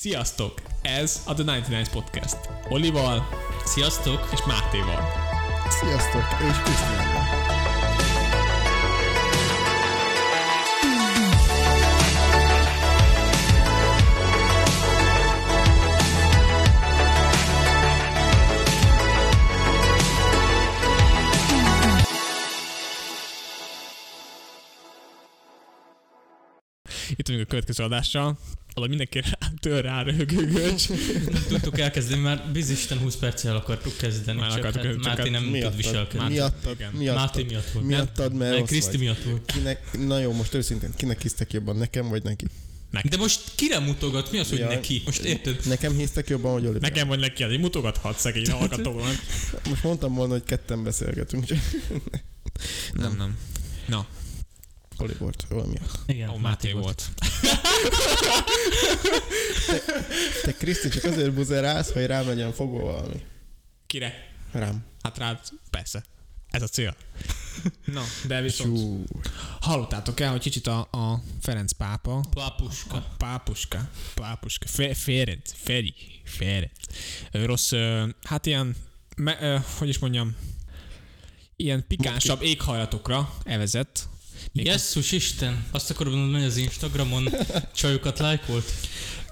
Sziasztok! Ez a The 99 Podcast. Olival Sziasztok! és Mátéval. Sziasztok, és Krisztiánnal. Itt vagyunk a következő adással, ahol mindenki tör rá röhögőgöcs. Nem tudtuk elkezdeni, már bizisten 20 perccel akartuk kezdeni, Már csak akartuk, hát csak Máté hát nem miattad. tud viselkedni. Miattad, igen. miattad, Máté miatt volt. miattad, mert Nem, rossz Kriszti vagy. miatt volt. Kinek, na jó, most őszintén, kinek hisztek jobban, nekem vagy neki? De most kire mutogat? Mi az, hogy Jaj. neki? Most érted? Nekem hisztek jobban, vagy Oliver? Nekem vagy neki, hogy mutogathat szegény hallgatónak. Most mondtam volna, hogy ketten beszélgetünk, csak Nem, nem. Na, Oli volt valami. Igen, ó, Máté volt. Te Kriszti csak azért buzerálsz, hogy rám legyen fogva valami. Kire? Rám. Hát rád, persze. Ez a cél. Na, de viszont Csú. hallottátok el, hogy kicsit a, a Ferenc pápa, Papuska. a pápuska, pápuska, Fe, Ferenc, Feri, Ferenc. Rossz, hát ilyen, me, hogy is mondjam, ilyen pikánsabb éghajlatokra evezett. Jesszus Isten! Azt akarod mondani, hogy az Instagramon csajokat lájkolt?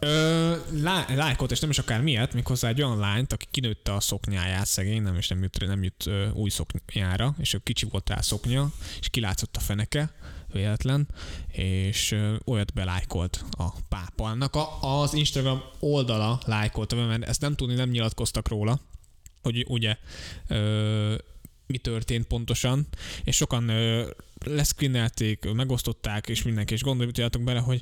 Ö, lá, lájkolt, és nem is akár miért, méghozzá egy olyan lányt, aki kinőtte a szoknyáját szegény, nem és nem jut, nem jut ö, új szoknyára, és ő kicsi volt rá a szoknya, és kilátszott a feneke, véletlen, és ö, olyat belájkolt a pápa. Annak a, az Instagram oldala lájkolta, be, mert ezt nem tudni, nem nyilatkoztak róla, hogy ugye ö, mi történt pontosan, és sokan ö, leszkrinnelték, megosztották, és mindenki, és gondoljatok bele, hogy,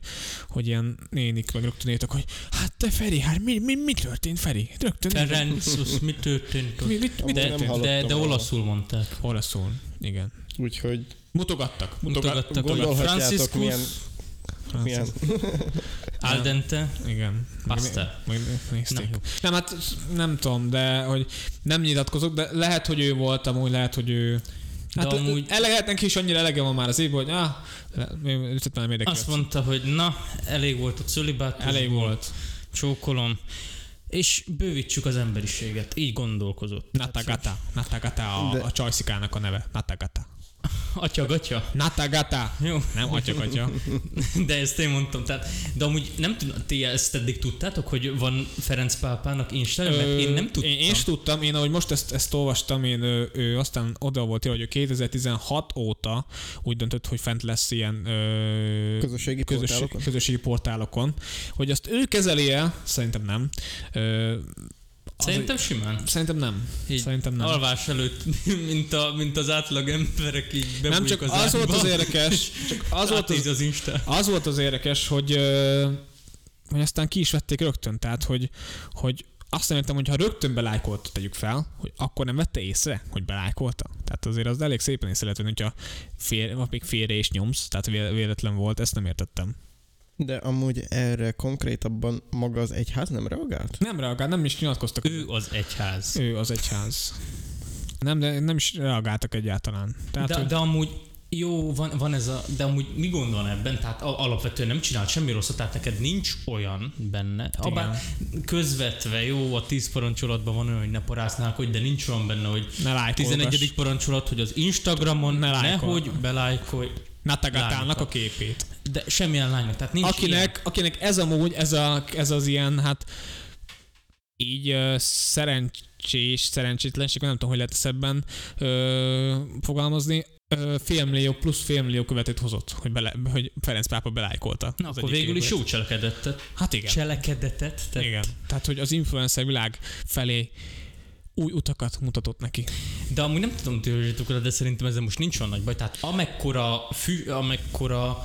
hogy ilyen nénik meg rögtönétek, hogy hát te Feri, hát mi, mi, mi történt Feri? Rögtön Ferencus, mi történt mi, mit, mit Amúgy De, nem történt? de, de olaszul mondták. Olaszul, igen. Úgyhogy Mutogattak. Mutogattak, gondolhatjátok, Franciscus, milyen, milyen al dente, Igen. Pasta. Meg, jó. nem, hát nem tudom, de hogy nem nyilatkozok, de lehet, hogy ő volt amúgy, lehet, hogy ő Hát De amúgy... amúgy- eleget neki is annyira elege van már az évben, hogy ah, nem érdekel. azt mondta, hogy na, elég volt a cölibátus. Elég volt. Csókolom. És bővítsük az emberiséget. Így gondolkozott. Natagata. Natagata a, De- a csajszikának a neve. Natagata. Atya, gatya. Natagata. Jó. Nem atya De ezt én mondtam, tehát, de amúgy nem tudom, ti ezt eddig tudtátok, hogy van Ferenc pápának Instagram, mert én nem tudtam. Én, én is tudtam, én ahogy most ezt, ezt olvastam, én ő, ő aztán oda volt hogy ő 2016 óta úgy döntött, hogy fent lesz ilyen ö, közösségi közösség, portálokon. közösségi portálokon. Hogy azt ő kezeli el, szerintem nem. Ö, Szerintem simán. Szerintem nem. Így Szerintem nem. Alvás előtt, mint, a, mint az átlag emberek így Nem csak az az volt az érdekes, csak az volt az, az Insta. az volt az érdekes, hogy, hogy aztán ki is vették rögtön, tehát hogy, hogy azt értem, hogy ha rögtön belájkolta, tegyük fel, hogy akkor nem vette észre, hogy belájkolta. Tehát azért az elég szépen észre lehet, venni, hogyha fél, még félre is nyomsz, tehát vé- véletlen volt, ezt nem értettem. De amúgy erre konkrétabban maga az egyház nem reagált? Nem reagált, nem is nyilatkoztak. Ő az egyház. ő az egyház. Nem, de nem is reagáltak egyáltalán. Tehát, De, hogy- de amúgy jó, van, van ez a, de amúgy mi gond van ebben? Tehát alapvetően nem csinált semmi rosszat, tehát neked nincs olyan benne. Abár közvetve jó, a 10 parancsolatban van olyan, hogy ne parásználkodj, de nincs olyan benne, hogy ne lájkolgass. 11. parancsolat, hogy az Instagramon Ne nehogy belájkolj, Natagatának a képét. de semmilyen lánynak, tehát nincs akinek, akinek ez amúgy, ez, a, ez az ilyen, hát így uh, szerencsés, szerencsétlenség, nem tudom, hogy lehet ezt ebben uh, fogalmazni, félmillió plusz félmillió követőt hozott, hogy, bele, hogy Ferenc pápa belájkolta. Na, akkor végül is jó cselekedetet. Hát igen. Cselekedetet. Tehát igen. Tehát, hogy az influencer világ felé új utakat mutatott neki. De amúgy nem tudom, rá, de szerintem ezzel most nincs olyan nagy baj. Tehát amekkora, fű, amekkora,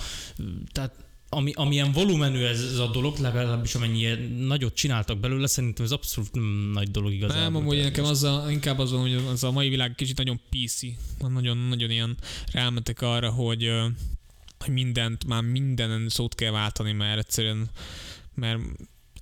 tehát ami, amilyen volumenű ez, ez a dolog, legalábbis amennyi nagyot csináltak belőle, szerintem ez abszolút nem nagy dolog igazából. Nem, amúgy nekem az a, inkább az, hogy az a mai világ kicsit nagyon PC, nagyon, nagyon ilyen rámentek arra, hogy, hogy mindent, már mindenen szót kell váltani, mert egyszerűen, mert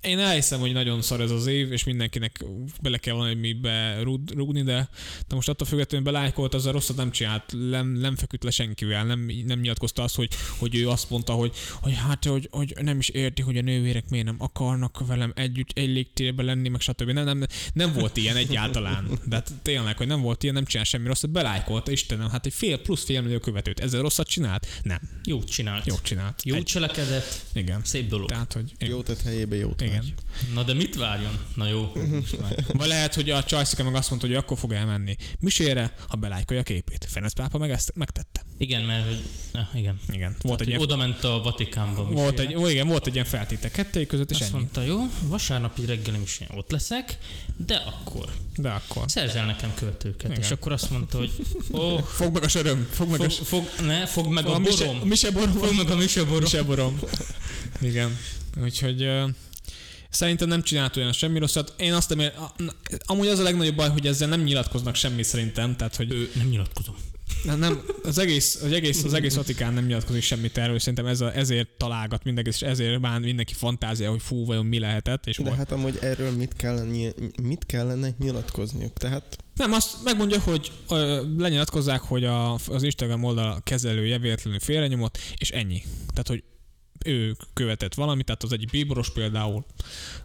Én elhiszem, hogy nagyon szar ez az év, és mindenkinek bele kell valamibe rúg- rúgni, de, de most attól függetlenül belájkolt, az a rosszat nem csinált, nem, nem feküdt le senkivel, nem, nem nyilatkozta azt, hogy, hogy ő azt mondta, hogy, hogy hát, hogy, hogy nem is érti, hogy a nővérek miért nem akarnak velem együtt egy légtérben lenni, meg stb. Nem, nem, nem volt ilyen egyáltalán. De hát tényleg, hogy nem volt ilyen, nem csinál semmi rosszat, belájkolta, Istenem, hát egy fél plusz fél millió követőt, ezzel rosszat csinált? Nem, Jót csinált. jót csinált. Jó cselekedett, igen. szép dolog. Tehát, hogy Jó tett helyébe jót igen. vágy. Na de mit várjon? Na jó. Vagy lehet, hogy a csajszika meg azt mondta, hogy akkor fog elmenni misére, ha belájkolja a képét. Ferenc pápa meg ezt megtette. Igen, mert hogy, na, igen. Igen. Volt egy, ilyen, Oda ment a Vatikánba. volt misére. egy, ó, igen, volt egy ilyen feltétel kettőjük között, és Azt ennyi. mondta, jó, vasárnapi reggelim is én ott leszek, de akkor De akkor. szerzel nekem követőket. Igen. És akkor azt mondta, hogy ó, Fog meg a söröm, fog meg fog, a, fog, ne, fog meg a, a mise, borom. mise borom. Fog meg a mise borom. Mise borom. Igen. Úgyhogy szerintem nem csinált olyan semmi rosszat. Én azt na, amúgy az a legnagyobb baj, hogy ezzel nem nyilatkoznak semmi szerintem, tehát hogy Ő, nem nyilatkozom. Nem, az, egész, az, egész, az egész Vatikán nem nyilatkozik semmit erről, és szerintem ez a, ezért találgat mindenki, és ezért bán mindenki fantázia, hogy fú, vajon mi lehetett, és De hol. hát amúgy erről mit kellene, mit kellene nyilatkozniuk? Tehát Nem, azt megmondja, hogy ö, lenyilatkozzák, hogy a, az Instagram oldal kezelője véletlenül félrenyomott, és ennyi. Tehát, hogy ő követett valamit, tehát az egyik bíboros például.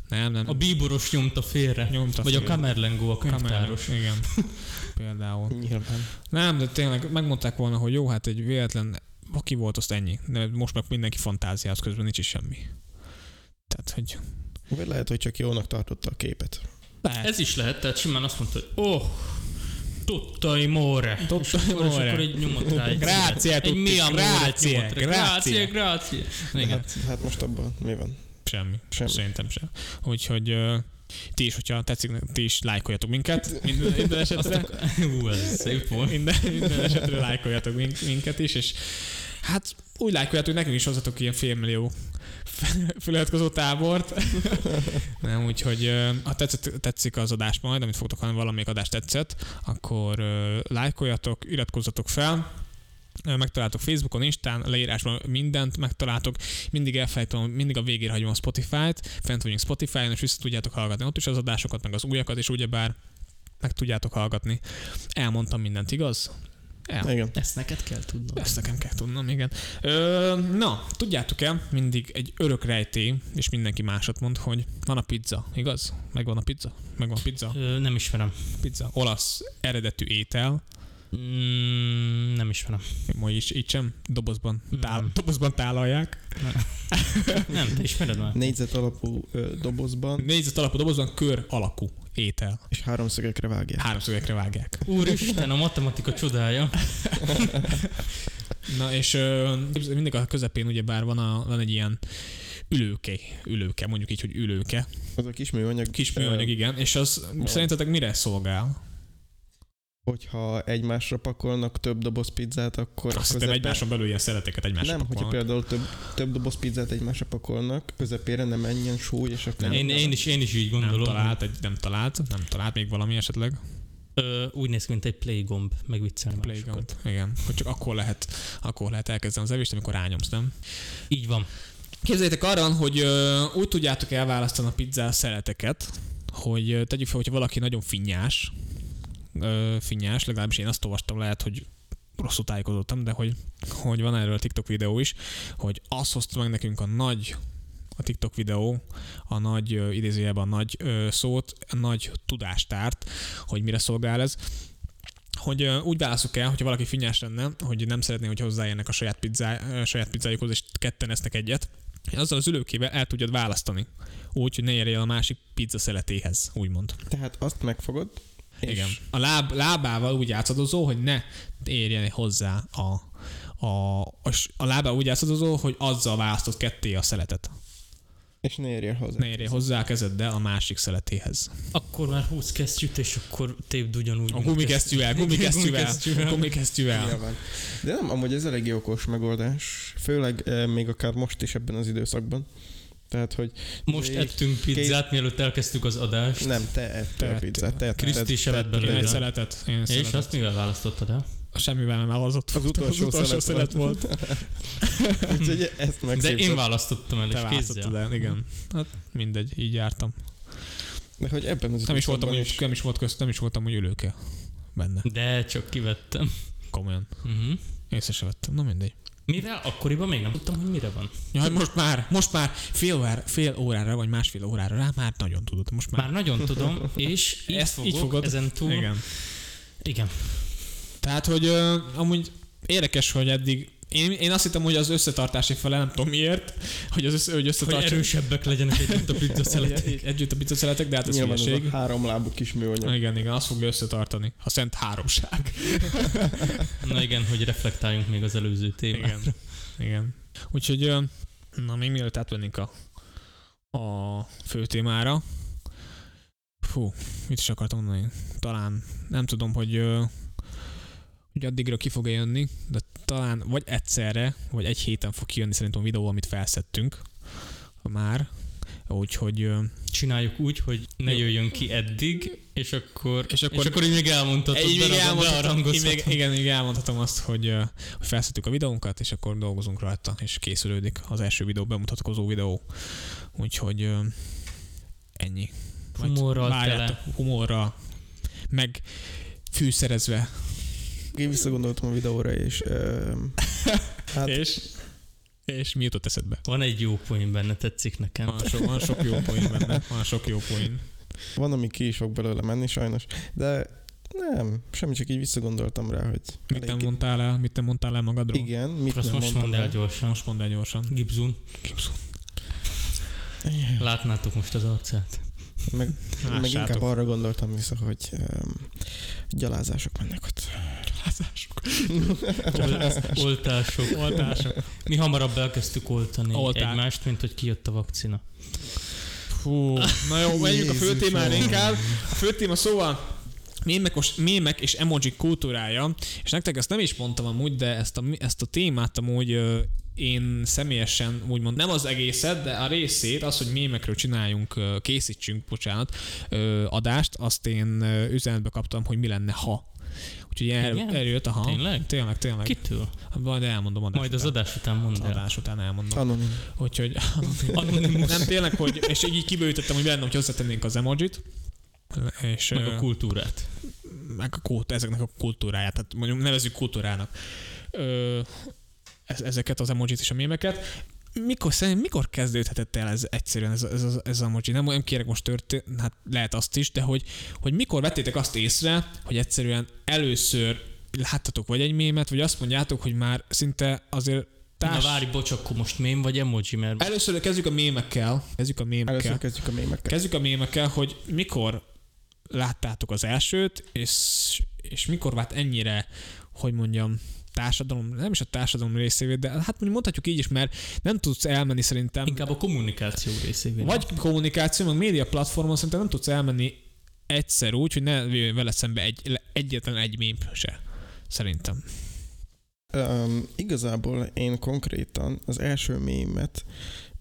Nem, nem. A bíboros nyomta félre. nyomta Vagy a félre. Kamerlengó, a könyvtáros. Igen. például. nyilván. Nem, de tényleg megmondták volna, hogy jó, hát egy véletlen, aki volt, azt ennyi. De most meg mindenki fantáziához közben nincs is semmi. Tehát, hogy Vagy lehet, hogy csak jónak tartotta a képet. lehet. Ez is lehet, tehát simán azt mondta, hogy oh, Tuttai more. Tuttai és akkor, és akkor így nyomott rá egy Grazie. Egy mi amore grazie, grazie. Grazie. Igen. Hát, hát most abban mi van? Semmi. Semmi. Szerintem sem. Úgyhogy ö, ti is, hogyha tetszik, ti is lájkoljatok minket. Minden, minden esetre. Hú, ez szép volt. Minden, minden esetre lájkoljatok mink- minket is, és hát úgy lájkoljátok, hogy nekünk is hozzatok ilyen félmillió feliratkozó tábort. Nem, úgyhogy ha tetszett, tetszik az adás majd, amit fogtok hallani, valamelyik adás tetszett, akkor lájkoljatok, iratkozzatok fel, megtaláltok Facebookon, Instán, leírásban mindent megtaláltok, mindig elfelejtem, mindig a végére hagyom a Spotify-t, fent vagyunk Spotify-on, és vissza tudjátok hallgatni ott is az adásokat, meg az újakat, és ugyebár meg tudjátok hallgatni. Elmondtam mindent, igaz? El. Igen. Ezt neked kell tudnod. Ezt nekem kell tudnom, igen. Ö, na, tudjátok-e, mindig egy örök rejtély, és mindenki másot mond, hogy van a pizza, igaz? Megvan a pizza? Megvan a pizza? Ö, nem ismerem. Pizza. Olasz eredetű étel. Mm, nem ismerem. Majd is így sem, dobozban, tál, Mm. dobozban tálalják. Nem, te ismered már? Négyzet alapú ö, dobozban, Négyzet alapú dobozban kör alakú étel. és háromszögekre vágják. Háromszögekre vágják. Úristen, a matematika csodája. Na és ö, mindig a közepén ugyebár van, a, van egy ilyen ülőke, ülőke, mondjuk így, hogy ülőke. Az a kis műanyag. Kis ö, műanyag, igen. És az van. szerintetek mire szolgál? Hogyha egymásra pakolnak több doboz pizzát, akkor Azt közepén- egymáson belül ilyen szereteket egymásra Nem, hogyha pakolnak. például több, több doboz pizzát egymásra pakolnak, közepére nem menjen súly, és akkor... Nem. Én, én, is, én is így nem gondolom. talált, egy, nem talált, nem talált még valami esetleg. Ö, úgy néz ki, mint egy play gomb, megviccelni másokat. Playground. Igen. Hogy csak akkor lehet, akkor lehet elkezdeni az evést, amikor rányomsz, nem? Így van. Képzeljétek arra, hogy ö, úgy tudjátok elválasztani a pizza szeleteket, hogy tegyük fel, hogyha valaki nagyon finnyás, finnyás, legalábbis én azt olvastam, lehet, hogy rosszul tájékozottam, de hogy, hogy van erről TikTok videó is, hogy azt hozta meg nekünk a nagy a TikTok videó, a nagy, idézőjelben a nagy ö, szót, a nagy tudástárt, hogy mire szolgál ez, hogy úgy válaszok el, hogyha valaki finnyás lenne, hogy nem szeretné, hogy hozzáérnek a saját, pizzá, ö, saját pizzájukhoz, és ketten esznek egyet, azzal az ülőkével el tudjad választani. Úgy, hogy ne érje el a másik pizza szeletéhez, úgymond. Tehát azt megfogod, Igen. A láb, lábával úgy játszadozó, hogy ne érjen hozzá a, a, a, a lábával úgy játszadozó, hogy azzal választod ketté a szeletet. és ne érjél hozzá. Ne érje hozzá a kezeddel a másik szeletéhez. Akkor már 20 kesztyűt, és akkor tépd ugyanúgy. A gumikesztyűvel, gumikesztyűvel, Gumikesztyűvel. gumikesztyűvel. Nyilván. De nem, amúgy ez elég okos megoldás, főleg eh, még akár most is ebben az időszakban. Tehát, hogy Most ettünk pizzát, mielőtt elkezdtük az adást. nem, te ettél a pizzát, te ettél. Kriszti te- se vett Én belőle. egy szeletet. Én És azt mivel választottad el? Semmivel nem elhozott. Az utolsó az utolsó szelet szelet volt. volt. Úgyhogy ezt De én választottam el, Te és kézzel. el, igen. Hát mindegy, így jártam. De hogy ebben az Nem is voltam, úgy, nem is volt közt, nem is voltam úgy ülőke benne. De csak kivettem. Komolyan. Uh-huh. Észre se vettem. Na mindegy. Mivel? Akkoriban még nem tudtam, hogy mire van. Jaj, most már, most már fél, órá, fél órára, vagy másfél órára rá, már nagyon tudod. Most már. Már nagyon tudom, és így, Ezt fogok, így fogod? ezen túl. Igen. Igen. Tehát, hogy ö, amúgy érdekes, hogy eddig én, én azt hittem, hogy az összetartási fele, nem tudom miért, hogy, az össze, hogy Hogy összetartsuk erősebbek legyenek együtt a pizza szeletek. Egy- együtt a pizzaszeletek, de hát ez Nyilván az hülyeség. a három lábú kis műanyag. Igen, igen, azt fogja összetartani. A szent háromság. Na igen, hogy reflektáljunk még az előző témára. Igen. igen. Úgyhogy, na még mielőtt átvennénk a, a fő témára. Fú, mit is akartam mondani? Talán, nem tudom, hogy, hogy addigra ki fog jönni, de talán vagy egyszerre, vagy egy héten fog kijönni szerintem a videó, amit felszettünk már. Úgyhogy Csináljuk úgy, hogy ne jöjjön ki eddig, és akkor, És akkor- és akkor így még elmondhatod, Így még elmondhatom, így még, igen, még elmondhatom azt, hogy, hogy felszedtük a videónkat, és akkor dolgozunk rajta, és készülődik az első videó bemutatkozó videó. Úgyhogy ennyi. Majd Humorral várjátok, Humorral, meg fűszerezve. Én visszagondoltam a videóra, és um, hát És, és mi jutott eszedbe? Van egy jó poén benne, tetszik nekem. Van, so, van sok jó poén benne, van sok jó poén. van, ami ki is fog belőle menni sajnos, de nem, semmi csak így visszagondoltam rá, hogy Mit nem mondtál el, mit nem mondtál el magadról? Igen, mit Azt nem most mondd el gyorsan. Most mondd el gyorsan. Gibson. Látnátok most az arcát. Meg, meg Lássátok. inkább arra gondoltam vissza, hogy um, gyalázások mennek ott. Lázások. Ol- oltások. Oltások. Mi hamarabb elkezdtük oltani Oltál. egymást, mint hogy kijött a vakcina. Fú, na jó, menjünk a fő témára inkább. A fő téma szóval mémek, mémek és emoji kultúrája, és nektek ezt nem is mondtam amúgy, de ezt a, ezt a témát amúgy ö, én személyesen úgymond nem az egészet, de a részét, az, hogy mémekről csináljunk, készítsünk, bocsánat, adást, azt én üzenetbe kaptam, hogy mi lenne, ha. Úgyhogy el, előtt, aha. Tényleg? Tényleg, tényleg. Kitől? Majd elmondom adás Majd az után. adás után mondd el. adás után elmondom. Anonim. Úgyhogy Anonymous. nem tényleg, hogy, és így kibővítettem, hogy mi lenne, hogy hozzátennénk az emojit, és Meg a kultúrát. meg a kult, ezeknek a kultúráját, tehát mondjuk nevezzük kultúrának. Ö, ezeket az emojit és a mémeket. Mikor, szerintem, mikor kezdődhetett el ez egyszerűen ez, ez, ez, ez az emoji? Nem olyan kérek most történt, hát lehet azt is, de hogy, hogy mikor vettétek azt észre, hogy egyszerűen először láttatok vagy egy mémet, vagy azt mondjátok, hogy már szinte azért Na társ... várj, bocs, akkor most mém vagy emoji, mert Először kezdjük a mémekkel. Kezdjük a mémekkel. Először kezdjük a mémekkel. Kezdjük a mémekkel, hogy mikor láttátok az elsőt, és, és mikor vált ennyire, hogy mondjam, társadalom, nem is a társadalom részévé, de hát mondjuk mondhatjuk így is, mert nem tudsz elmenni szerintem, inkább a kommunikáció részévé. vagy kommunikáció, meg média platformon szerintem nem tudsz elmenni egyszer úgy, hogy ne jöjjön vele szembe egy, egyetlen egy mém se. Szerintem. Um, igazából én konkrétan az első mémet,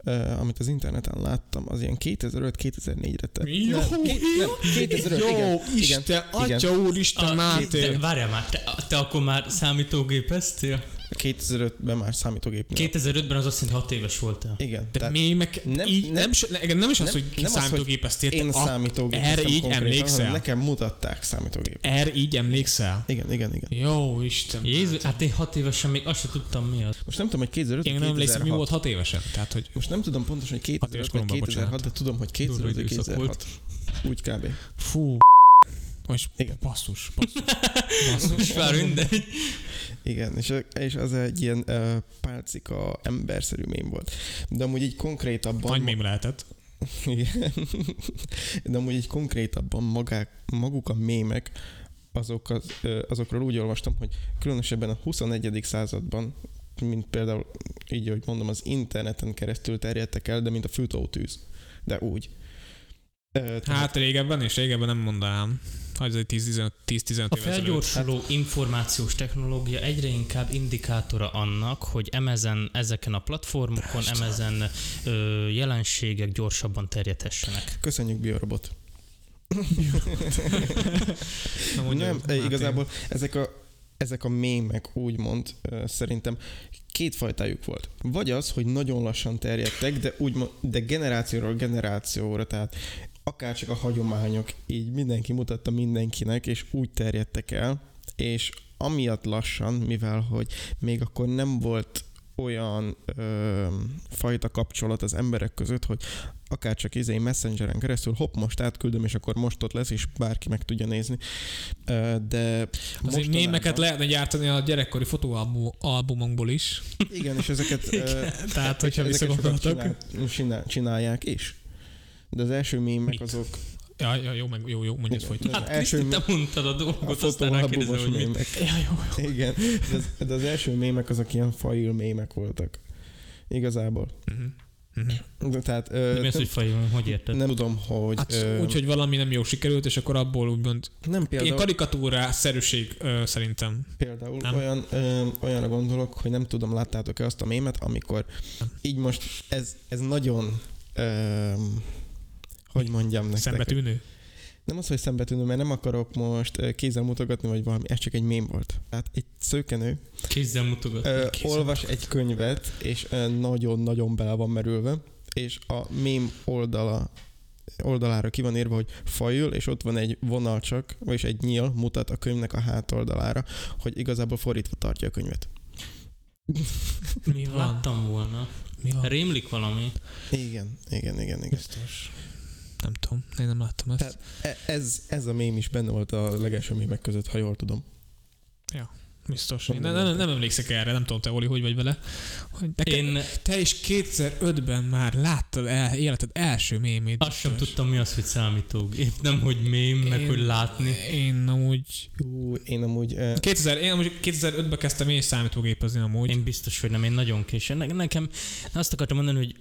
uh, amit az interneten láttam, az ilyen 2005-2004-re tett. Jó, nem, ké- nem, 2005, jó, igen, Isten, igen, atya igen. úristen, Máté. várjál már, te, te akkor már számítógépeztél? 2005-ben már számítógépnél. 2005-ben az azt jelenti, 6 éves voltál. Igen. De tehát mémek, nem- így, nem, nem- nem, is az, nem- hogy nem számítógépeztél, én számítógépeztem erre így emlékszel? Nekem mutatták számítógép. Erre így emlékszel? Igen, igen, igen. Jó, Isten. Jézus, hát én 6 évesen még azt sem tudtam mi az. Most nem tudom, hogy 2005 Én nem emlékszem, mi 2006. volt hat évesen. Tehát, hogy Most nem tudom pontosan, hogy Hat éves 2005 vagy koromban, 2006, de tudom, hogy 2005 vagy Durva időszak 2006. Úgy kb. fú, most Igen. basszus, basszus. Basszus, már mindegy. Igen, és, és az egy ilyen uh, pálcika emberszerű mém volt. De amúgy így konkrétabban... Nagy mém lehetett. Igen. De amúgy így konkrétabban magák, maguk a mémek, azok az, azokról úgy olvastam, hogy különösebben a 21. században, mint például így, hogy mondom, az interneten keresztül terjedtek el, de mint a fűtótűz. De úgy. Tehát- Hát régebben és régebben nem mondanám. Hogy ez egy 10-15 10-15 A felgyorsuló információs technológia egyre inkább indikátora annak, hogy emezen ezeken a platformokon, emezen ö, jelenségek gyorsabban terjedhessenek. Köszönjük, Biorobot. Na, mondja, nem, igazából ezek a ezek a mémek úgymond szerintem két fajtájuk volt. Vagy az, hogy nagyon lassan terjedtek, de, úgymond, de generációról generációra, tehát akár csak a hagyományok, így mindenki mutatta mindenkinek, és úgy terjedtek el, és amiatt lassan, mivel hogy még akkor nem volt olyan ö, fajta kapcsolat az emberek között, hogy akár csak izé messengeren keresztül, hopp, most átküldöm, és akkor most ott lesz, és bárki meg tudja nézni. Ö, de Azért mémeket lehetne gyártani a gyerekkori fotóalbumokból is. Igen, és ezeket, ö, Tehát, hogyha visszagondoltok. csinál, csinál, csinálják is. De az első mémek Mit? azok... Ja, ja, jó, meg, jó, jó, mondjuk Igen. folytatni. Hát első Kriszti, te mondtad a A dolgot, aztán rákérdezem, hogy mit. mémek. Ja, jó, jó. Igen, de az, de az első mémek azok ilyen fail mémek voltak. Igazából. Mhm. Mhm. De Tehát De ö, mi az, nem, hogy fajul, hogy érted? nem tudom, hogy... Hát ö, úgy, hogy valami nem jó sikerült, és akkor abból úgymond nem ilyen például, karikatúrá szerűség ö, szerintem. például Nem. olyan, ö, olyanra gondolok, hogy nem tudom, láttátok-e azt a mémet, amikor így most ez, ez nagyon... Ö, hogy mondjam nektek? Szembetűnő. Nem az, hogy szembetűnő, mert nem akarok most kézzel mutogatni, vagy valami, ez csak egy mém volt. Tehát egy szőkenő Kézzel mutogat. ö, kézzel olvas egy könyvet, és nagyon-nagyon bele van merülve, és a mém oldala oldalára ki van írva, hogy fajul, és ott van egy vonal csak, vagyis egy nyíl mutat a könyvnek a hátoldalára, hogy igazából fordítva tartja a könyvet. Mi van? Láttam volna. Mi van? Rémlik valami. Igen, igen, igen, igen. Biztos. Nem tudom, én nem láttam ezt. Tehát- E- Ez, ez a mém is benne volt a legelső mémek között, ha jól tudom. Biztos. Én nem, nem, nem emlékszek erre, nem tudom, te Oli, hogy vagy vele. Hogy neked, Én Te is 2005-ben már láttad el, életed első mémét. azt sem tudtam, mi az, hogy számítógép. Nem, hogy mém, meg Én- hogy látni. Én amúgy... Ú, én amúgy... eh, 2000, én amúgy 2005-ben kezdtem én számítógépezni amúgy. Én biztos, hogy nem, én nagyon későn. Ne- Nekem azt akartam mondani, hogy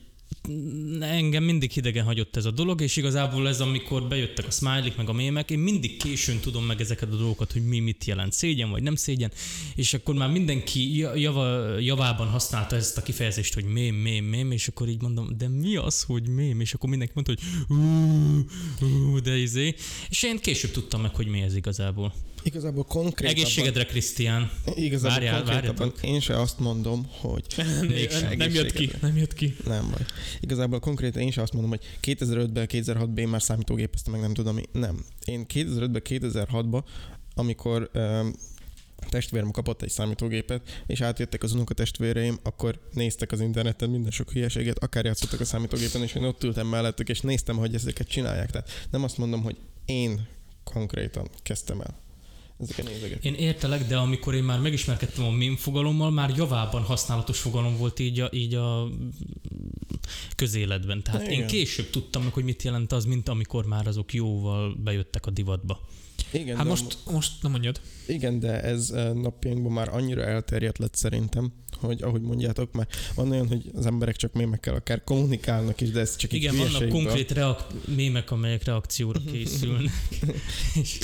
engem mindig hidegen hagyott ez a dolog, és igazából ez, amikor bejöttek a smiley meg a mémek, én mindig későn tudom meg ezeket a dolgokat, hogy mi mit jelent, szégyen vagy nem szégyen, és akkor már mindenki ja- java, javában használta ezt a kifejezést, hogy mém, mém, mém, és akkor így mondom, de mi az, hogy mém, és akkor mindenki mondta, hogy ú, ú, de izé, és én később tudtam meg, hogy mi ez igazából. Igazából konkrétabban... Egészségedre, Krisztián. Igazából Várjál, konkrétabban én se azt mondom, hogy Mégsem. nem jött ki, nem jött ki. nem baj. Igazából konkrétan én se azt mondom, hogy 2005-ben, 2006-ban én már számítógépeztem, meg nem tudom mi. Nem. Én 2005-ben, 2006-ban, amikor um, testvérem kapott egy számítógépet, és átjöttek az unokatestvéreim, akkor néztek az interneten minden sok hülyeséget, akár játszottak a számítógépen, és én ott ültem mellettük, és néztem, hogy ezeket csinálják. Tehát nem azt mondom, hogy én konkrétan kezdtem el ezeket nézegetni. Én értelek, de amikor én már megismerkedtem a mém fogalommal, már javában használatos fogalom volt így a, így a közéletben. Tehát Igen. én később tudtam meg, hogy mit jelent az, mint amikor már azok jóval bejöttek a divatba. Igen, Hát de most, most nem mondjad. Igen, de ez napjainkban már annyira elterjedt lett szerintem, hogy ahogy mondjátok, már van olyan, hogy az emberek csak mémekkel akár kommunikálnak is, de ez csak Igen, vannak konkrét reak- mémek, amelyek reakcióra készülnek.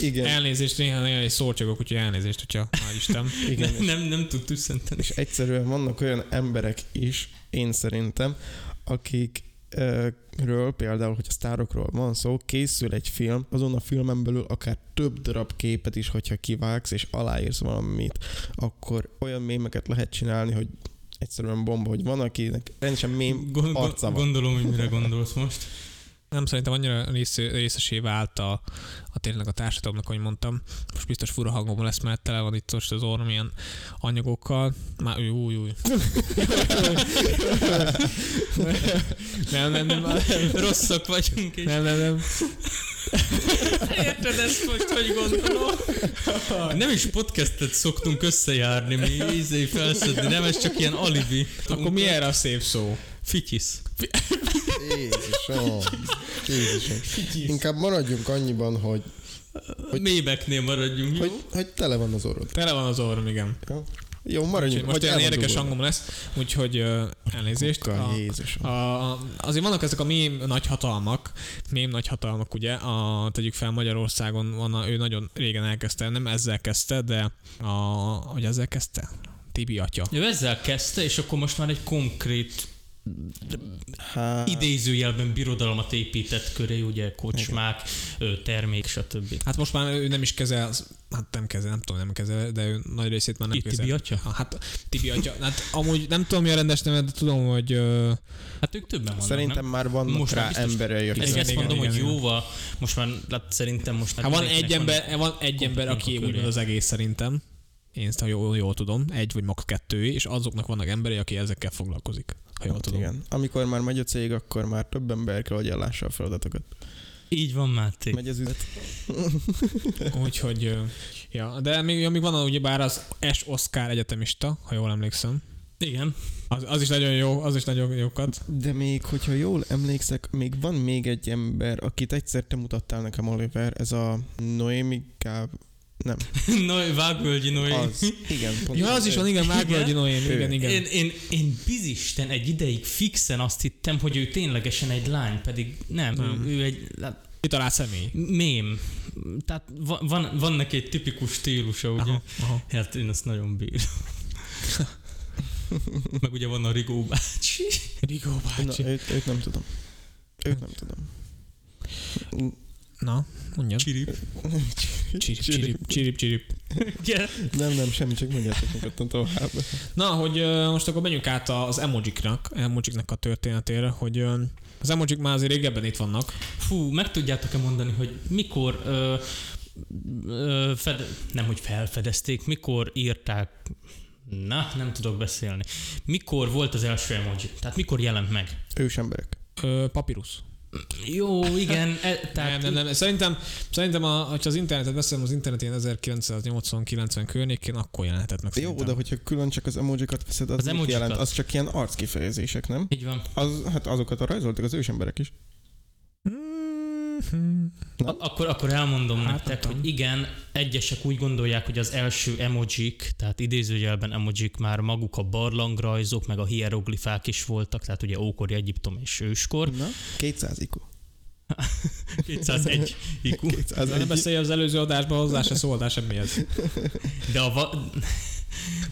Igen, Elnézést, néha, néha egy szórcsogok, úgyhogy elnézést, hogyha nagy Isten. igen. nem, nem, nem tud tüsszenteni. És egyszerűen vannak olyan emberek is, én szerintem, akik ről, például, hogy a sztárokról van szó, készül egy film, azon a filmen belül akár több darab képet is, hogyha kivágsz és aláírsz valamit, akkor olyan mémeket lehet csinálni, hogy egyszerűen bomba, hogy van, akinek rendesen mém Gon- gon- arca van. gondolom, hogy mire gondolsz most. Nem szerintem annyira rész, részesé vált a, a tényleg a társadalomnak, ahogy mondtam. Most biztos fura hangom lesz, mert tele van itt most az orrom ilyen anyagokkal. Már új, új, új. nem, nem, nem, Rosszak vagyunk, és nem, nem, nem. Érted ezt most, hogy gondolom? Nem is podcastet szoktunk összejárni, mi ízé felszedni, nem, ez csak ilyen alibi. Akkor mi erre a szép szó? Fikyisz. Jézusom. Jézusom. Inkább maradjunk annyiban, hogy, Hogy... Mémeknél maradjunk, jó? hogy, hogy tele van az orrod. Tele van az orrom, igen. Jó, jó maradjunk. Most hogy olyan érdekes dugulva. hangom lesz, úgyhogy uh, elnézést. Kuka, A, Jézusom. a, azért vannak ezek a mém nagy hatalmak, mém nagy hatalmak, ugye, a, tegyük fel Magyarországon van, a, ő nagyon régen elkezdte, nem ezzel kezdte, de a, hogy ezzel kezdte? Tibi atya. Ő ezzel kezdte, és akkor most már egy konkrét Hát, idézőjelben birodalmat épített köré, ugye kocsmák, ö, termék, stb. Hát most már ő nem is kezel, hát nem kezel, nem tudom, nem kezel, de ő nagy részét már nem Itt kezel. Tibi atya? Ha, Hát Tibi atya. Hát amúgy nem tudom mi a rendes neve, de tudom, hogy Hát ők többen vannak, szerintem nem? már vannak Most rá emberei, Ezt, Igen, ezt igen, mondom, igen, hogy igen. jóval, most már hát szerintem most már hát van egy ember, van egy ember, aki úgy az egész szerintem. Én ezt ha jól, jól tudom, egy vagy max kettő, és azoknak vannak emberei, aki ezekkel foglalkozik. Ha jól Hát tudom. igen. Amikor már megy a cég, akkor már több ember kell, hogy ellássa a feladatokat. Így van, Máté. Megy az üzlet. Úgyhogy, ja, de még, még van ugye bár az S. Oscar egyetemista, ha jól emlékszem. Igen. Az, az is nagyon jó, az is nagyon jókat. De még, hogyha jól emlékszek, még van még egy ember, akit egyszer te mutattál nekem, Oliver, ez a Noémi Gáb... Nem, Noé, Vágvölgyi Noé. az. Igen, pont Ja, az is van, igen, Márgolgyi Noém, Ő. igen, igen. Én, én, én bizisten egy ideig fixen azt hittem, hogy ő ténylegesen egy lány, pedig nem, Nem. Ő, ő egy hát, Kitalált személy. mém. Tehát va- van, van neki egy tipikus stílusa, ugye? Aha, aha. Hát én azt nagyon bírom. Meg ugye van a Rigó bácsi. Rigó Na, bácsi. őt, őt nem tudom. Őt nem tudom. Na, mondjad. Csirip. Csirip, csirip, csirip. Nem, nem, semmi, csak mondjátok nyugodtan tovább. Na, hogy most akkor menjünk át az emojiknak, emojiknak a történetére, hogy az emojik már azért régebben itt vannak. Fú, meg tudjátok-e mondani, hogy mikor ö, ö, fed, nem hogy felfedezték, mikor írták, na, nem tudok beszélni. Mikor volt az első emoji? Tehát mikor jelent meg? Ős emberek. Ö, papírus. Jó, igen. E, Tehát, nem, nem, nem. Szerintem, szerintem a, ha az internetet beszélem, az internet ilyen 1980-90 környékén, akkor jelenhetett meg Jó, szerintem. de hogyha külön csak az emojikat veszed, az, Az emojikat. jelent? Az csak ilyen arckifejezések, nem? Így van. Az, hát azokat a rajzoltak az ős emberek is. Mhm. A- akkor, akkor elmondom Hát, nektek, nem tudom. hogy igen, egyesek úgy gondolják, hogy az első emojik, tehát idézőjelben emojik már maguk a barlangrajzok, meg a hieroglifák is voltak, tehát ugye ókori Egyiptom és őskor. Na, 200 IQ. 201 IQ. 200 De ne beszélj az előző adásban hozzá se szóltál semmihez. De, a va-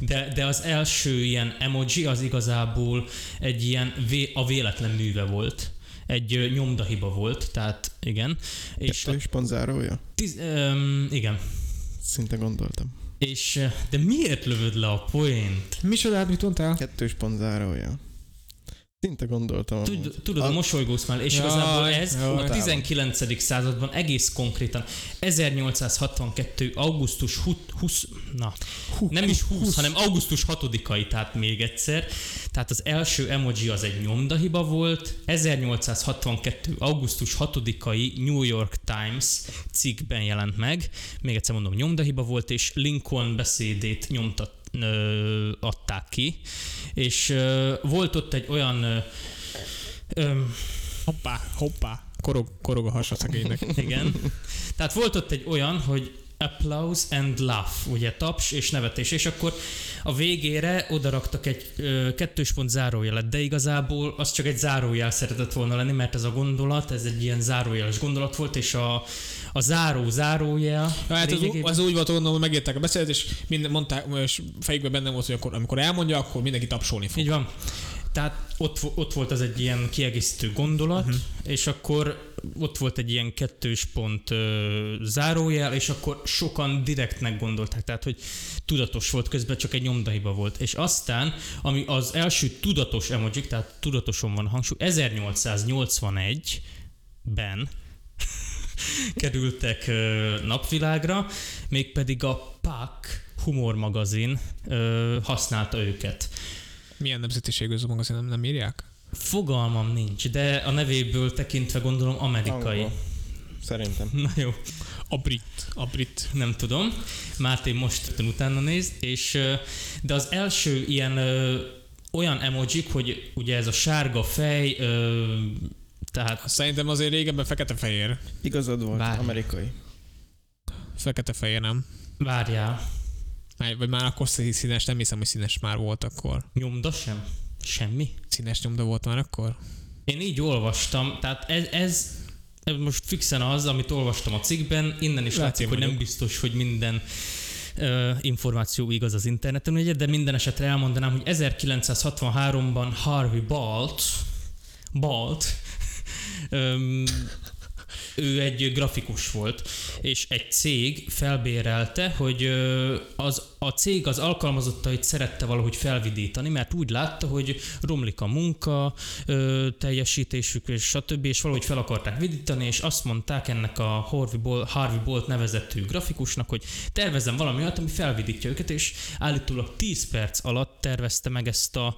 de, de az első ilyen emoji az igazából egy ilyen vé- a véletlen műve volt. Egy nyomdahiba volt, tehát igen. És a Kettős pont zárója? tiz, öm, igen. Szinte gondoltam. És, de miért lövöd le a poént? Micsodát, mit mondtál? Kettős pont zárója. Szinte gondoltam. Tud, tudod, A- a mosolygósz már, és Jaj, igazából ez jaj. a 19. században egész konkrétan 1862. augusztus 20, 20 na, nem is 20, hanem augusztus 6-ai, tehát még egyszer. Tehát az első emoji az egy nyomdahiba volt, 1862. augusztus 6-ai New York Times cikkben jelent meg, még egyszer mondom, nyomdahiba volt, és Lincoln beszédét nyomtat, ö, adták ki, és ö, volt ott egy olyan ö, ö, Hoppá, hoppá. Korog, korog a has a szegénynek. igen. Tehát volt ott egy olyan, hogy applause and laugh, ugye taps és nevetés, és akkor a végére odaraktak egy ö, kettős pont zárójelet, de igazából az csak egy zárójel szeretett volna lenni, mert ez a gondolat, ez egy ilyen zárójeles gondolat volt, és a, a záró zárójel Ja, hát az, lényegében- az úgy volt, gondolom, hogy megértek a beszédet, és minden mondták, és fejükben benne volt, hogy akkor, amikor elmondja, akkor mindenki tapsolni fog. Így van. Tehát ott, ott volt az egy ilyen kiegészítő gondolat, uh-huh. és akkor ott volt egy ilyen kettős pont ö, zárójel, és akkor sokan direktnek gondolták, tehát hogy tudatos volt közben, csak egy nyomdahiba volt. És aztán, ami az első tudatos emojik, tehát tudatosan van hangsúly, 1881-ben kerültek ö, napvilágra, mégpedig a PAK humormagazin ö, használta őket. Milyen nemzetiségű ez a magazin, nem, nem írják? Fogalmam nincs, de a nevéből tekintve gondolom amerikai. Angol. Szerintem. Na jó, A brit. A brit. nem tudom. Máté most utána néz, és de az első ilyen olyan emojik, hogy ugye ez a sárga fej, ö, tehát Szerintem azért régebben fekete-fehér. Igazad volt, Várj. amerikai. Fekete-fehér nem. várjál, Már- Vagy már akkor színes, nem hiszem, hogy színes már volt akkor. nyomda sem? Semmi? Színes nyomda volt már akkor? Én így olvastam, tehát ez, ez, most fixen az, amit olvastam a cikkben, innen is látszik, hogy nem biztos, hogy minden ö, információ igaz az interneten, ugye, de minden esetre elmondanám, hogy 1963-ban Harvey Balt, Balt, öm, ő egy grafikus volt, és egy cég felbérelte, hogy az, a cég az alkalmazottait szerette valahogy felvidítani, mert úgy látta, hogy romlik a munka, teljesítésük, és stb. és valahogy fel akarták vidítani, és azt mondták ennek a Harvey Bolt, Harvey Bolt nevezetű grafikusnak, hogy tervezem valami olyat, ami felvidítja őket, és állítólag 10 perc alatt tervezte meg ezt a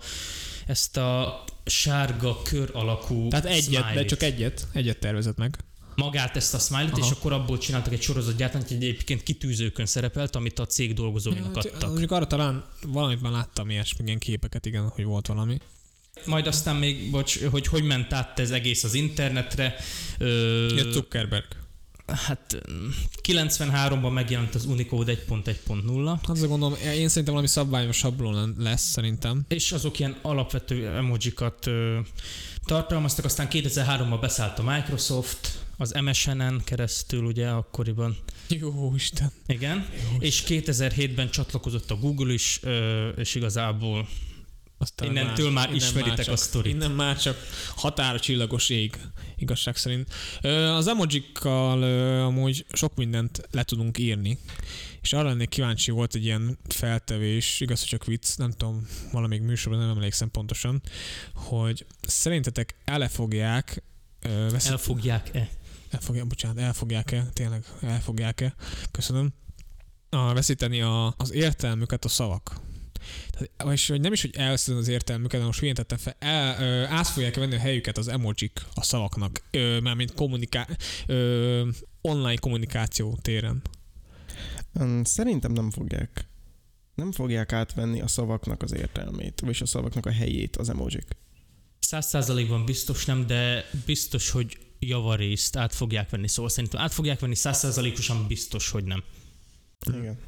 ezt a sárga kör alakú Tehát egyet, de smiley-t csak egyet, egyet tervezett meg. Magát ezt a smiley-t, és akkor abból csináltak egy sorozatgyártányt, egy egyébként kitűzőkön szerepelt, amit a cég dolgozóinak adtak. Mondjuk arra talán valamit már láttam ilyesmi, ilyen képeket, igen, hogy volt valami. Majd aztán még, bocs, hogy hogy ment át ez egész az internetre. Ö, Jött Zuckerberg. Hát mm, 93-ban megjelent az Unicode 1.1.0, Hát azért gondolom, én szerintem valami szabványos sablon lesz szerintem. és azok ilyen alapvető emojikat ö, tartalmaztak, aztán 2003-ban beszállt a Microsoft, az MSN-en keresztül ugye akkoriban, Jó Isten. igen, és 2007-ben csatlakozott a Google is, ö, és igazából Aztán Innentől már ismeritek csak, a sztorit. Innen már csak határa csillagos ég, igazság szerint. Az emojikkal amúgy sok mindent le tudunk írni. És arra lennék kíváncsi, volt egy ilyen feltevés, igaz, hogy csak vicc, nem tudom, valamelyik műsorban nem emlékszem pontosan, hogy szerintetek ele fogják ö, veszít- elfogják-e. elfogják, bocsánat, elfogják-e, tényleg elfogják-e, köszönöm, a, veszíteni a, az értelmüket a szavak. Vagyis hogy nem is, hogy elveszítem az értelmüket, de most hülyén tettem fel, el, ö, át fogják venni a helyüket az emojik a szavaknak, ö, mármint kommuniká- ö, online kommunikáció téren. Szerintem nem fogják. Nem fogják átvenni a szavaknak az értelmét, vagy a szavaknak a helyét az emojik. Száz százalékban biztos nem, de biztos, hogy javarészt át fogják venni. Szóval szerintem át fogják venni, százszázalékosan biztos, hogy nem. Igen.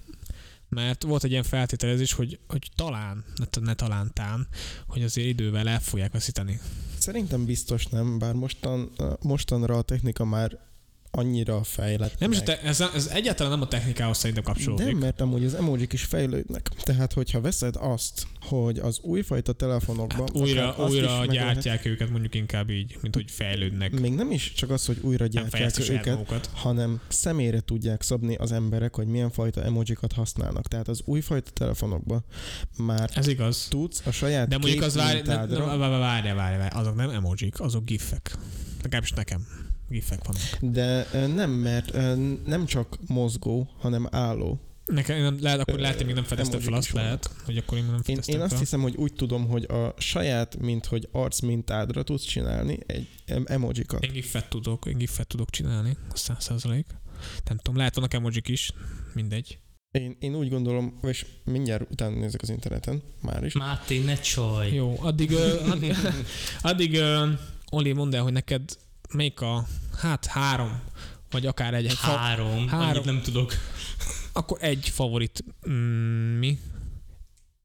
Mert volt egy ilyen feltételezés, hogy, hogy talán, ne, ne talán tán, hogy azért idővel el fogják veszíteni. Szerintem biztos nem, bár mostan, mostanra a technika már annyira fejlett. Nem is, te, ez, ez egyáltalán nem a technikához szerintem kapcsolódik. Nem, mert amúgy az emojik is fejlődnek. Tehát, hogyha veszed azt, hogy az újfajta telefonokban... Hát újra, újra meg lehet- gyártják őket, mondjuk inkább így, mint hogy fejlődnek. Még nem is csak az, hogy újra gyártják őket, magukat. hanem személyre tudják szabni az emberek, hogy milyen fajta emojikat használnak. Tehát az újfajta telefonokban már Ez igaz. tudsz a saját De mondjuk az várj, várj, várj, várj, azok nem emojik, azok gifek. Legalábbis nekem gifek vannak. de nem, mert nem csak mozgó, hanem álló. Nekem nem, lehet, akkor lehet, hogy még nem fedeztem fel azt, lehet, hogy akkor én nem Én, fedeztem én azt fel. hiszem, hogy úgy tudom, hogy a saját, mint hogy arc mintádra tudsz csinálni egy em- emojikat. Én gifet tudok, én gifet tudok csinálni, száz százalék. Nem tudom, lehet vannak emojik is, mindegy. Én, én úgy gondolom, és mindjárt utána nézek az interneten, már is. Máté, ne csaj. Jó, addig, addig, addig Oli, mondd el, hogy neked melyik a, hát három, vagy akár egy, egy fa, Három, Három. annyit nem tudok. akkor egy favorit mm, mi?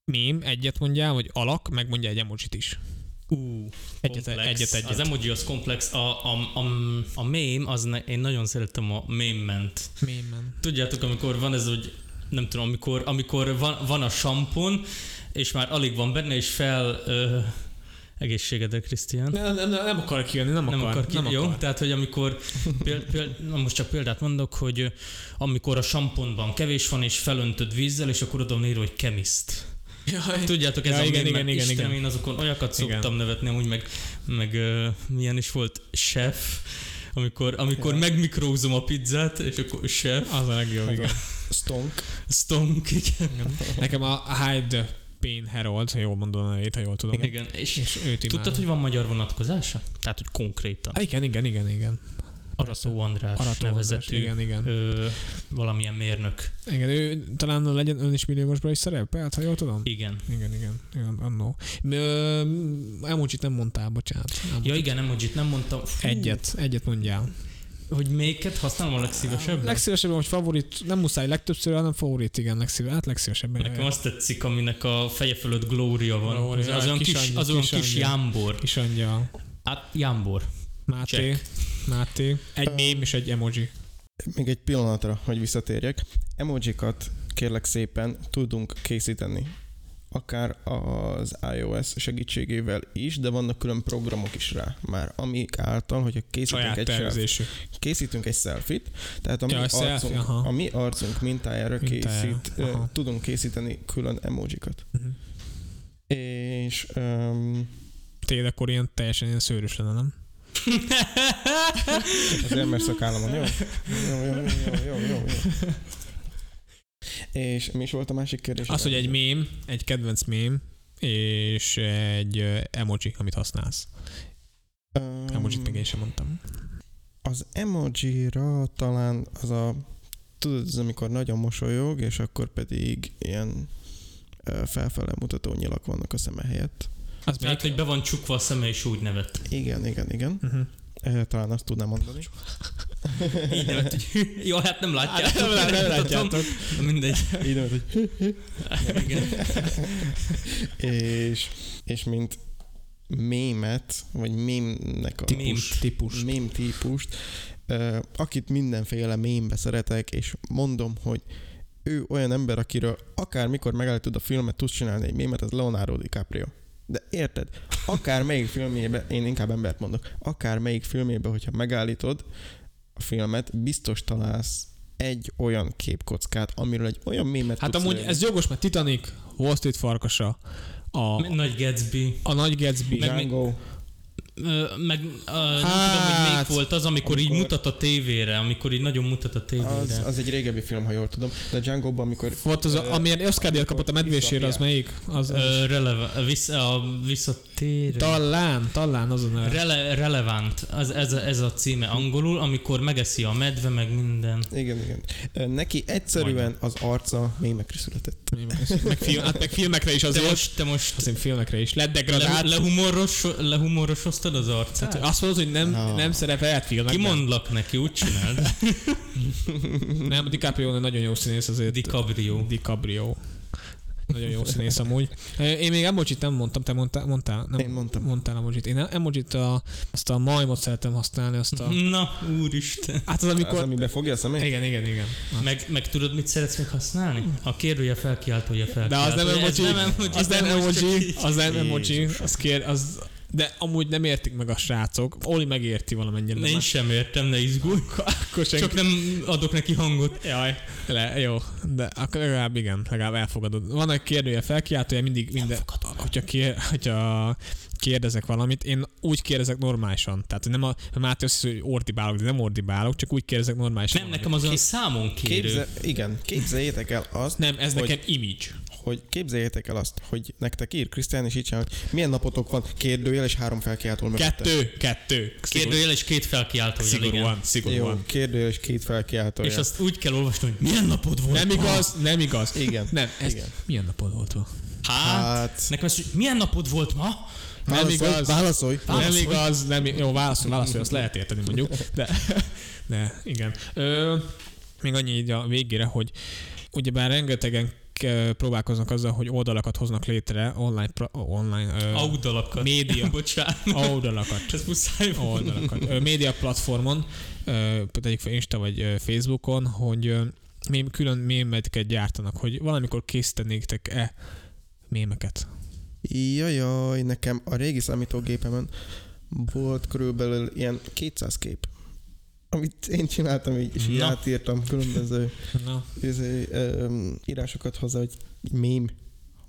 Mém, egyet mondjál, vagy alak, meg mondja egy emojit is. Ú, Egyet, komplex. egyet, egyet. Az emoji az komplex, a, a, a, a meme, az ne, én nagyon szeretem a meme-ment. Mémen. Tudjátok, amikor van ez, hogy nem tudom, amikor, amikor van, van a sampon, és már alig van benne, és fel... Ö, egészségedre, Krisztián. Nem, nem, nem, nem akar kijönni, nem, Nem akar. akar ki, nem jó? akar. Tehát, hogy amikor, péld, péld, na most csak példát mondok, hogy amikor a samponban kevés van, és felöntöd vízzel, és akkor oda van írva, hogy kemiszt. Jaj. Tudjátok, ez Ja, a igen, igen, igen, Istenem, igen. én azokon olyakat Igen. szoktam nevetni, amúgy meg, meg ö, milyen is volt, chef, amikor, amikor Ja. megmikrózom a pizzát, és akkor chef, Az a legjobb, igen. Stonk. stonk, igen. igen. Nekem a Hide Pain Harold, ha jól mondom a nevét, ha jól tudom. igen. És, És őt imádom. tudtad, hogy van magyar vonatkozása? Tehát, hogy konkrétan. Ah, igen, igen, igen, igen. Arató András Arató nevezetű András, igen, igen. Ö, valamilyen mérnök. Igen, ő talán legyen ön is milliómosban is szerepelt, ha jól tudom. Igen. Igen, igen, igen, annó. Emojit nem mondtál, bocsánat. Emojit. Ja igen, emojit nem mondtam. Fú, Egyet, egyet mondjál. Hogy melyiket használom a legszívesebben? Legszívesebben, hogy favorit, nem muszáj legtöbbször, hanem favorit, igen, legszívesebben. Hát legszívesebben. Nekem azt tetszik, aminek a feje fölött glória van. Glória, az, az olyan kis kis, az olyan kis kis jámbor. Kis angyal. Hát jámbor. Máté. Check. Máté. Egy mém és egy emoji. Még egy pillanatra, hogy visszatérjek. Emojikat kérlek szépen tudunk készíteni. Akár az iOS segítségével is, de vannak külön programok is rá már, amik által, hogyha készítünk Saját egy, selfie, tervezésű. készítünk egy selfie-t, tehát a mi, Ja, selfie, arcunk, aha. a mi arcunk mintájára, Mintájára, készít, aha. tudunk készíteni külön emojikat. Mhm. És um, Tényleg akkor ilyen teljesen ilyen szőrös lenne, nem? azért mert szakállamon, jó? Jó, jó, jó, jó, jó, jó. És mi is volt a másik kérdés? Az, hogy egy mém, egy kedvenc mém, és egy emoji, amit használsz. Um, Emojit még én sem mondtam. Az emoji-ra talán az a, tudod, az amikor nagyon mosolyog, és akkor pedig ilyen felfele mutató nyilak vannak a szeme helyett. Az Tehát, hogy be van csukva a szeme, és úgy nevet. Igen, igen, igen. Uh-huh. Talán azt tudnám mondani. Így nevet, hogy jó, hát nem látjátok. nem, nem, nem látjátok. Mindegy. Így nevet, hogy Igen. és, és mint mémet, vagy mémnek a Típust. Típus. mém típust, akit mindenféle mémbe szeretek, és mondom, hogy ő olyan ember, akiről akár mikor megállítod a filmet, tudsz csinálni egy mémet, az Leonardo DiCaprio. De érted? Akár melyik filmjébe, én inkább embert mondok, akár melyik filmjébe, hogyha megállítod a filmet, biztos találsz egy olyan képkockát, amiről egy olyan mémet Hát amúgy leírni. ez jogos, mert Titanic, Wall Street farkasa, a, Nagy Gatsby. a Nagy Gatsby, Meg Django. Ö, meg uh, nem Hát, tudom, hogy melyik volt az, amikor, így amikor- mutat a tévére, amikor így nagyon mutat a tévére. Az, az egy régebbi film, ha jól tudom, de Django-ban, amikor volt az, a, amilyen Oscar díjat kapott a medvésére, az melyik? Az, az Ö, releva, vissza, a visszatér... talán, talán az a neve. Rele, relevant, az, ez, a, ez a címe angolul, amikor megeszi a medve, meg minden. Igen, igen. Neki egyszerűen az arca mémekre született. Meg, film, hát meg filmekre is Te azért. most, te most Azért filmekre is. Lett le, degradált. lehumoros, lehumorosoztad az arcát? Hogy azt mondod, hogy nem, Ah. nem szerepelt filmekben. Kimondlak neki, úgy csináld. Nem, a DiCaprio nagyon jó színész azért. DiCaprio. DiCaprio. Nagyon jó színész amúgy. Én még emojit nem mondtam, te mondtál, mondtál, nem, Én mondtam. mondtál emojit. Én emojit a, azt a majmot szeretem használni, azt a... Na, úristen. Hát az, Az, amikor... ami befogja a szemét? Igen, igen, igen. Meg, meg tudod, mit szeretsz még használni? A kérdője felkiáltója De felkiáltója. az nem emoji, nem emoji, az nem de emoji, az nem emoji, az kér, az, de amúgy nem értik meg a srácok. Oli megérti valamennyire. de Én már- sem értem, ne izgulj. Akkor senki. Csak nem adok neki hangot. Jaj, le, jó, de akkor legalább igen, legalább elfogadod. Van egy kérdője felkiáltója, mindig minden, hogyha, kér, hogyha kérdezek valamit, én úgy kérdezek normálisan. Tehát nem a, a Máté azt hiszi, hogy ordibálok, de nem ordibálok, csak úgy kérdezek normálisan. Nem, nekem az olyan számon kérő. Képze, igen, képzeljétek el azt, Nem, ez hogy- nekem image. Hogy képzeljétek el azt, hogy nektek ír Krisztián, és így csinál, hogy milyen napotok van, kérdőjel és három felkiáltó mögötte. Kettő, kettő. Kérdőjel és két felkiáltója. Szigorúan, szigorúan. Jó, kérdőjel és két felkiáltója. És azt úgy kell olvasni, hogy milyen napod volt Nem ma? igaz, nem igaz. Igen. Nem, ez Igen. milyen napod volt ma? Hát, Hát, nekem ez, hogy milyen napod volt ma? Nem válaszolj, igaz. válaszolj. Nem Válaszolj. igaz, nem, jó, válaszol, válaszol, azt lehet érteni mondjuk, de, de igen. Ö, még annyi így a végére, hogy ugyebár rengetegen próbálkoznak azzal, hogy oldalakat hoznak létre online, pro, online ö, Audalakat. média Bocsánat. oldalakat. Ez muszáj oldalakat. Ö, média platformon, ö, tegyük fel Insta vagy ö, Facebookon, hogy ö, mém, külön mémeket gyártanak, hogy valamikor készítenétek-e mémeket. Jajaj, nekem a régi számítógépemen volt körülbelül ilyen 200 kép, amit én csináltam így, és így Na. átírtam különböző Na, izé, um, írásokat hozzá, hogy mém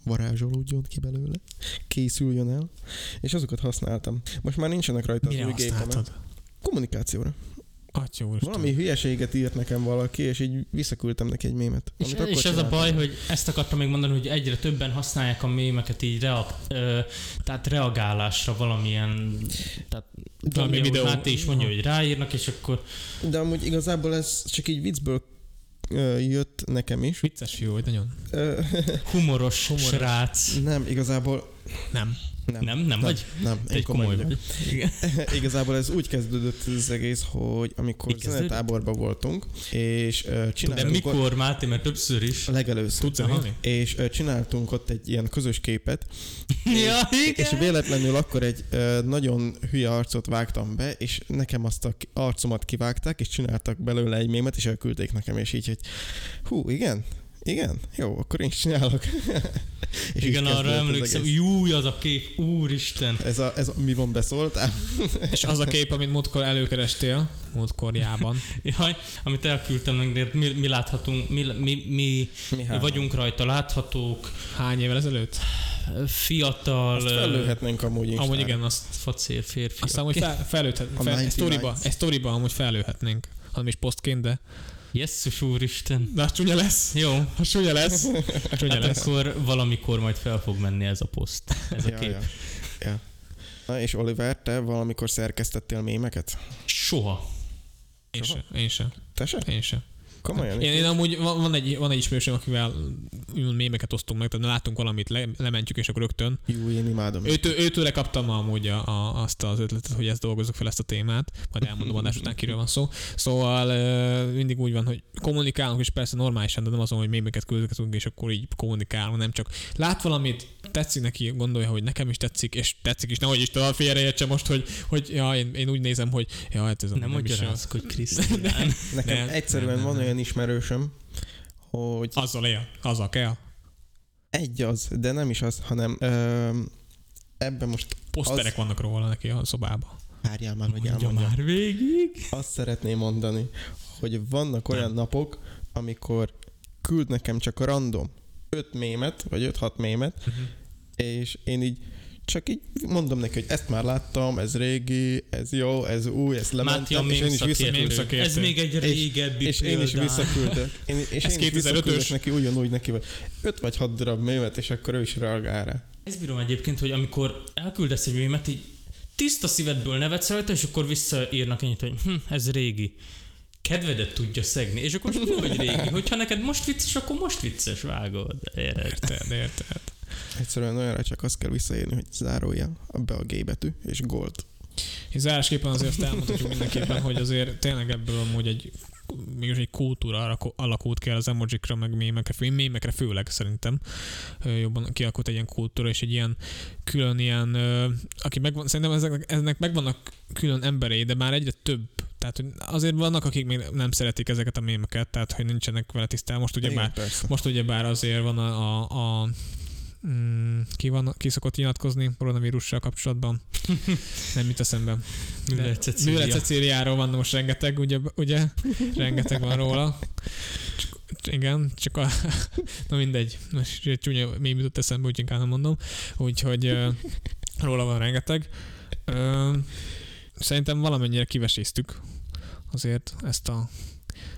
varázsolódjon ki belőle, készüljön el, és azokat használtam. Most már nincsenek rajta az mire új gépemen. használtad? Kommunikációra. Atya úristen. Valami hülyeséget írt nekem valaki, és így visszaküldtem neki egy mémet. És, amit akkor és ez a baj, hogy ezt akartam még mondani, hogy egyre többen használják a mémeket így reak, ö, tehát reagálásra valamilyen, tehát Valami videó. Máté is mondja, hogy ráírnak, és akkor De amúgy igazából ez csak így viccből ö, jött nekem is. Vicces fiú vagy nagyon. Ö, humoros, Humoros. srác. nem, igazából Nem. Nem. Nem, nem vagy? Nem, Te én egy komoly komoly vagy. Igen. Igazából ez úgy kezdődött ez az egész, hogy amikor zenetáborban voltunk, és De csináltunk ott mikor, Máté, mert többször is. legelőször. Tudsz zenélni? És ö, csináltunk ott egy ilyen közös képet, Ja, és igen. véletlenül akkor egy ö, nagyon hülye arcot vágtam be, és nekem azt a arcomat kivágták, és csináltak belőle egy mémet, és elküldték nekem, és így, hogy hú, igen, Igen? Jó, akkor én is csinálok. És Igen, arra emlékszem, júj, az a kép, úristen. Ez a, ez a mi van beszóltál? És az a kép, amit múltkor előkerestél, múltkorjában. Jaj, amit elküldtem meg, mi, mi láthatunk, mi, mi, mi, mi vagyunk rajta láthatók. Hány évvel ezelőtt? Fiatal. Azt felőhetnénk amúgy is. Amúgy igen, azt facér férfi. Aztán amúgy fel, felőhet, fel, sztoriba, amúgy felőhetnénk. Az is posztként, de Jesszus úristen. Az csúnya lesz. Jó. Ha csúnya lesz. Csúnya hát lesz. akkor valamikor majd fel fog menni ez a poszt. Ez ja, a kép. Ja. ja. Na és Oliver, te valamikor szerkesztettél mémeket? Soha. Én sem. Én sem. Te sem? Én sem. Komolyan? Én, én amúgy van, egy, van egy ismerősöm, akivel mémeket osztunk meg, tehát látunk valamit, le, lementjük, és akkor rögtön. Jó, én imádom. Őt, őtőle kaptam amúgy a, a, azt az ötletet, hogy ezt dolgozzuk fel ezt a témát, majd elmondom adás után, kiről van szó. Szóval mindig úgy van, hogy kommunikálunk, és persze normálisan, de nem azon, hogy mémeket küldünk, és akkor így kommunikálunk, nem csak lát valamit, tetszik neki, gondolja, hogy nekem is tetszik, és tetszik is, nehogy is talán félreértse most, hogy, hogy ja, én, én, úgy nézem, hogy ja, hát ez nem, nem is hogy Krisztián. Nekem nem, egyszerűen nem, van olyan ismerősöm, hogy... Azzal él, azzal kell. Egy az, de nem is az, hanem ö, ebben most... Poszterek az... vannak róla neki a szobában. Várjál már, hogy elmondjam. már végig. Azt szeretném mondani, hogy vannak olyan nem. napok, amikor küld nekem csak a random öt mémet, vagy öt-hat mémet, uh-huh. És én így csak így mondom neki, hogy ezt már láttam, ez régi, ez jó, ez új, ezt lementem, és én is visszaküldök. Ez még egy régebbi És, és én is visszaküldök. Én, és ez én is visszaküldök neki ugyanúgy neki, vagy öt vagy hat darab mémet, és akkor ő is reagál rá. Ez bírom egyébként, hogy amikor elküldesz egy mémet, így tiszta szívedből nevetsz rajta, és akkor visszaírnak ennyit, hogy hm, ez régi kedvedet tudja szegni, és akkor most hogy régi, hogyha neked most vicces, akkor most vicces, vágod. Érted, érted. Egyszerűen olyanra csak azt kell visszaírni, hogy zárója be a G betű, és gold. És zárásképpen azért elmondhatjuk mindenképpen, hogy azért tényleg ebből amúgy egy mégis egy kultúra alakult ki az emojikra, meg mémekre, mémekre főleg szerintem jobban kialakult egy ilyen kultúra, és egy ilyen külön ilyen, aki megvan, szerintem ezek, ezeknek megvannak külön emberei, de már egyre több tehát hogy azért vannak, akik még nem szeretik ezeket a mémeket, tehát hogy nincsenek vele tisztán. Most ugye, Igen, bár, most ugye bár azért van a, a, a Mm, ki, van, ki szokott nyilatkozni koronavírussal kapcsolatban? Nem jut eszembe. Műle Cecíliáról van most rengeteg, ugye, ugye? Rengeteg van róla. Csak, igen, csak a... Na mindegy. Most csúnya mém jutott eszembe, úgy inkább nem mondom. Úgyhogy róla van rengeteg. Szerintem valamennyire kiveséztük azért ezt a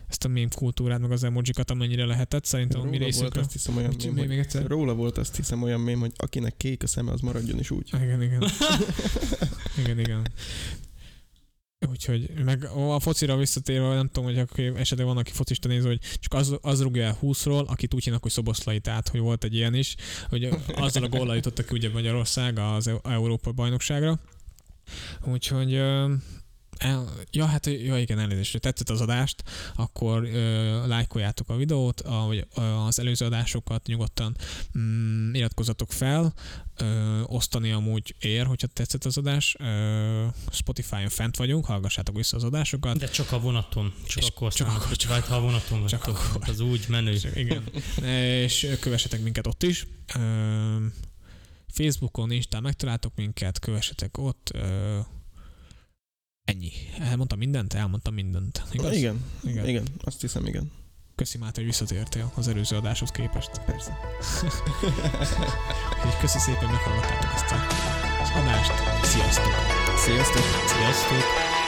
ezt a mém kultúrát, meg az emojikat, amennyire lehetett. Szerintem róla mi részünkről... Volt azt hiszem olyan mém, még, egyszer? Róla volt azt hiszem olyan mém, hogy akinek kék a szeme, az maradjon is úgy. Igen, igen. igen, igen. Úgyhogy, meg a focira visszatérve, nem tudom, hogy akkor esetleg van, aki focista néző, hogy csak az, az rúgja el 20-ról, akit úgy hívnak, hogy Szoboszlai, tehát hogy volt egy ilyen is, hogy azzal a góllal jutottak ki ugye Magyarország az Európa bajnokságra. Úgyhogy el, ja, hát ja, igen, elnézést, hogy tetszett az adást, akkor ö, lájkoljátok a videót, a, vagy az előző adásokat nyugodtan mm, iratkozatok fel, ö, osztani amúgy ér, hogyha tetszett az adás. Ö, Spotify-on fent vagyunk, hallgassátok vissza az adásokat. De csak a vonaton, csak és akkor csak, akkor, csak, ha a vonaton vagytok, csak akkor, az úgy menő. Igen. és kövessetek minket ott is. Ö, Facebookon, Instán megtaláltok minket, kövessetek ott, ö, Ennyi. Elmondtam mindent? Elmondtam mindent. Igaz? Igen. Igen. igen. Azt hiszem, igen. Köszi Máté, hogy visszatértél az előző adáshoz képest. Persze. És köszi szépen, meghallgattátok ezt az adást. Sziasztok! Sziasztok! Sziasztok!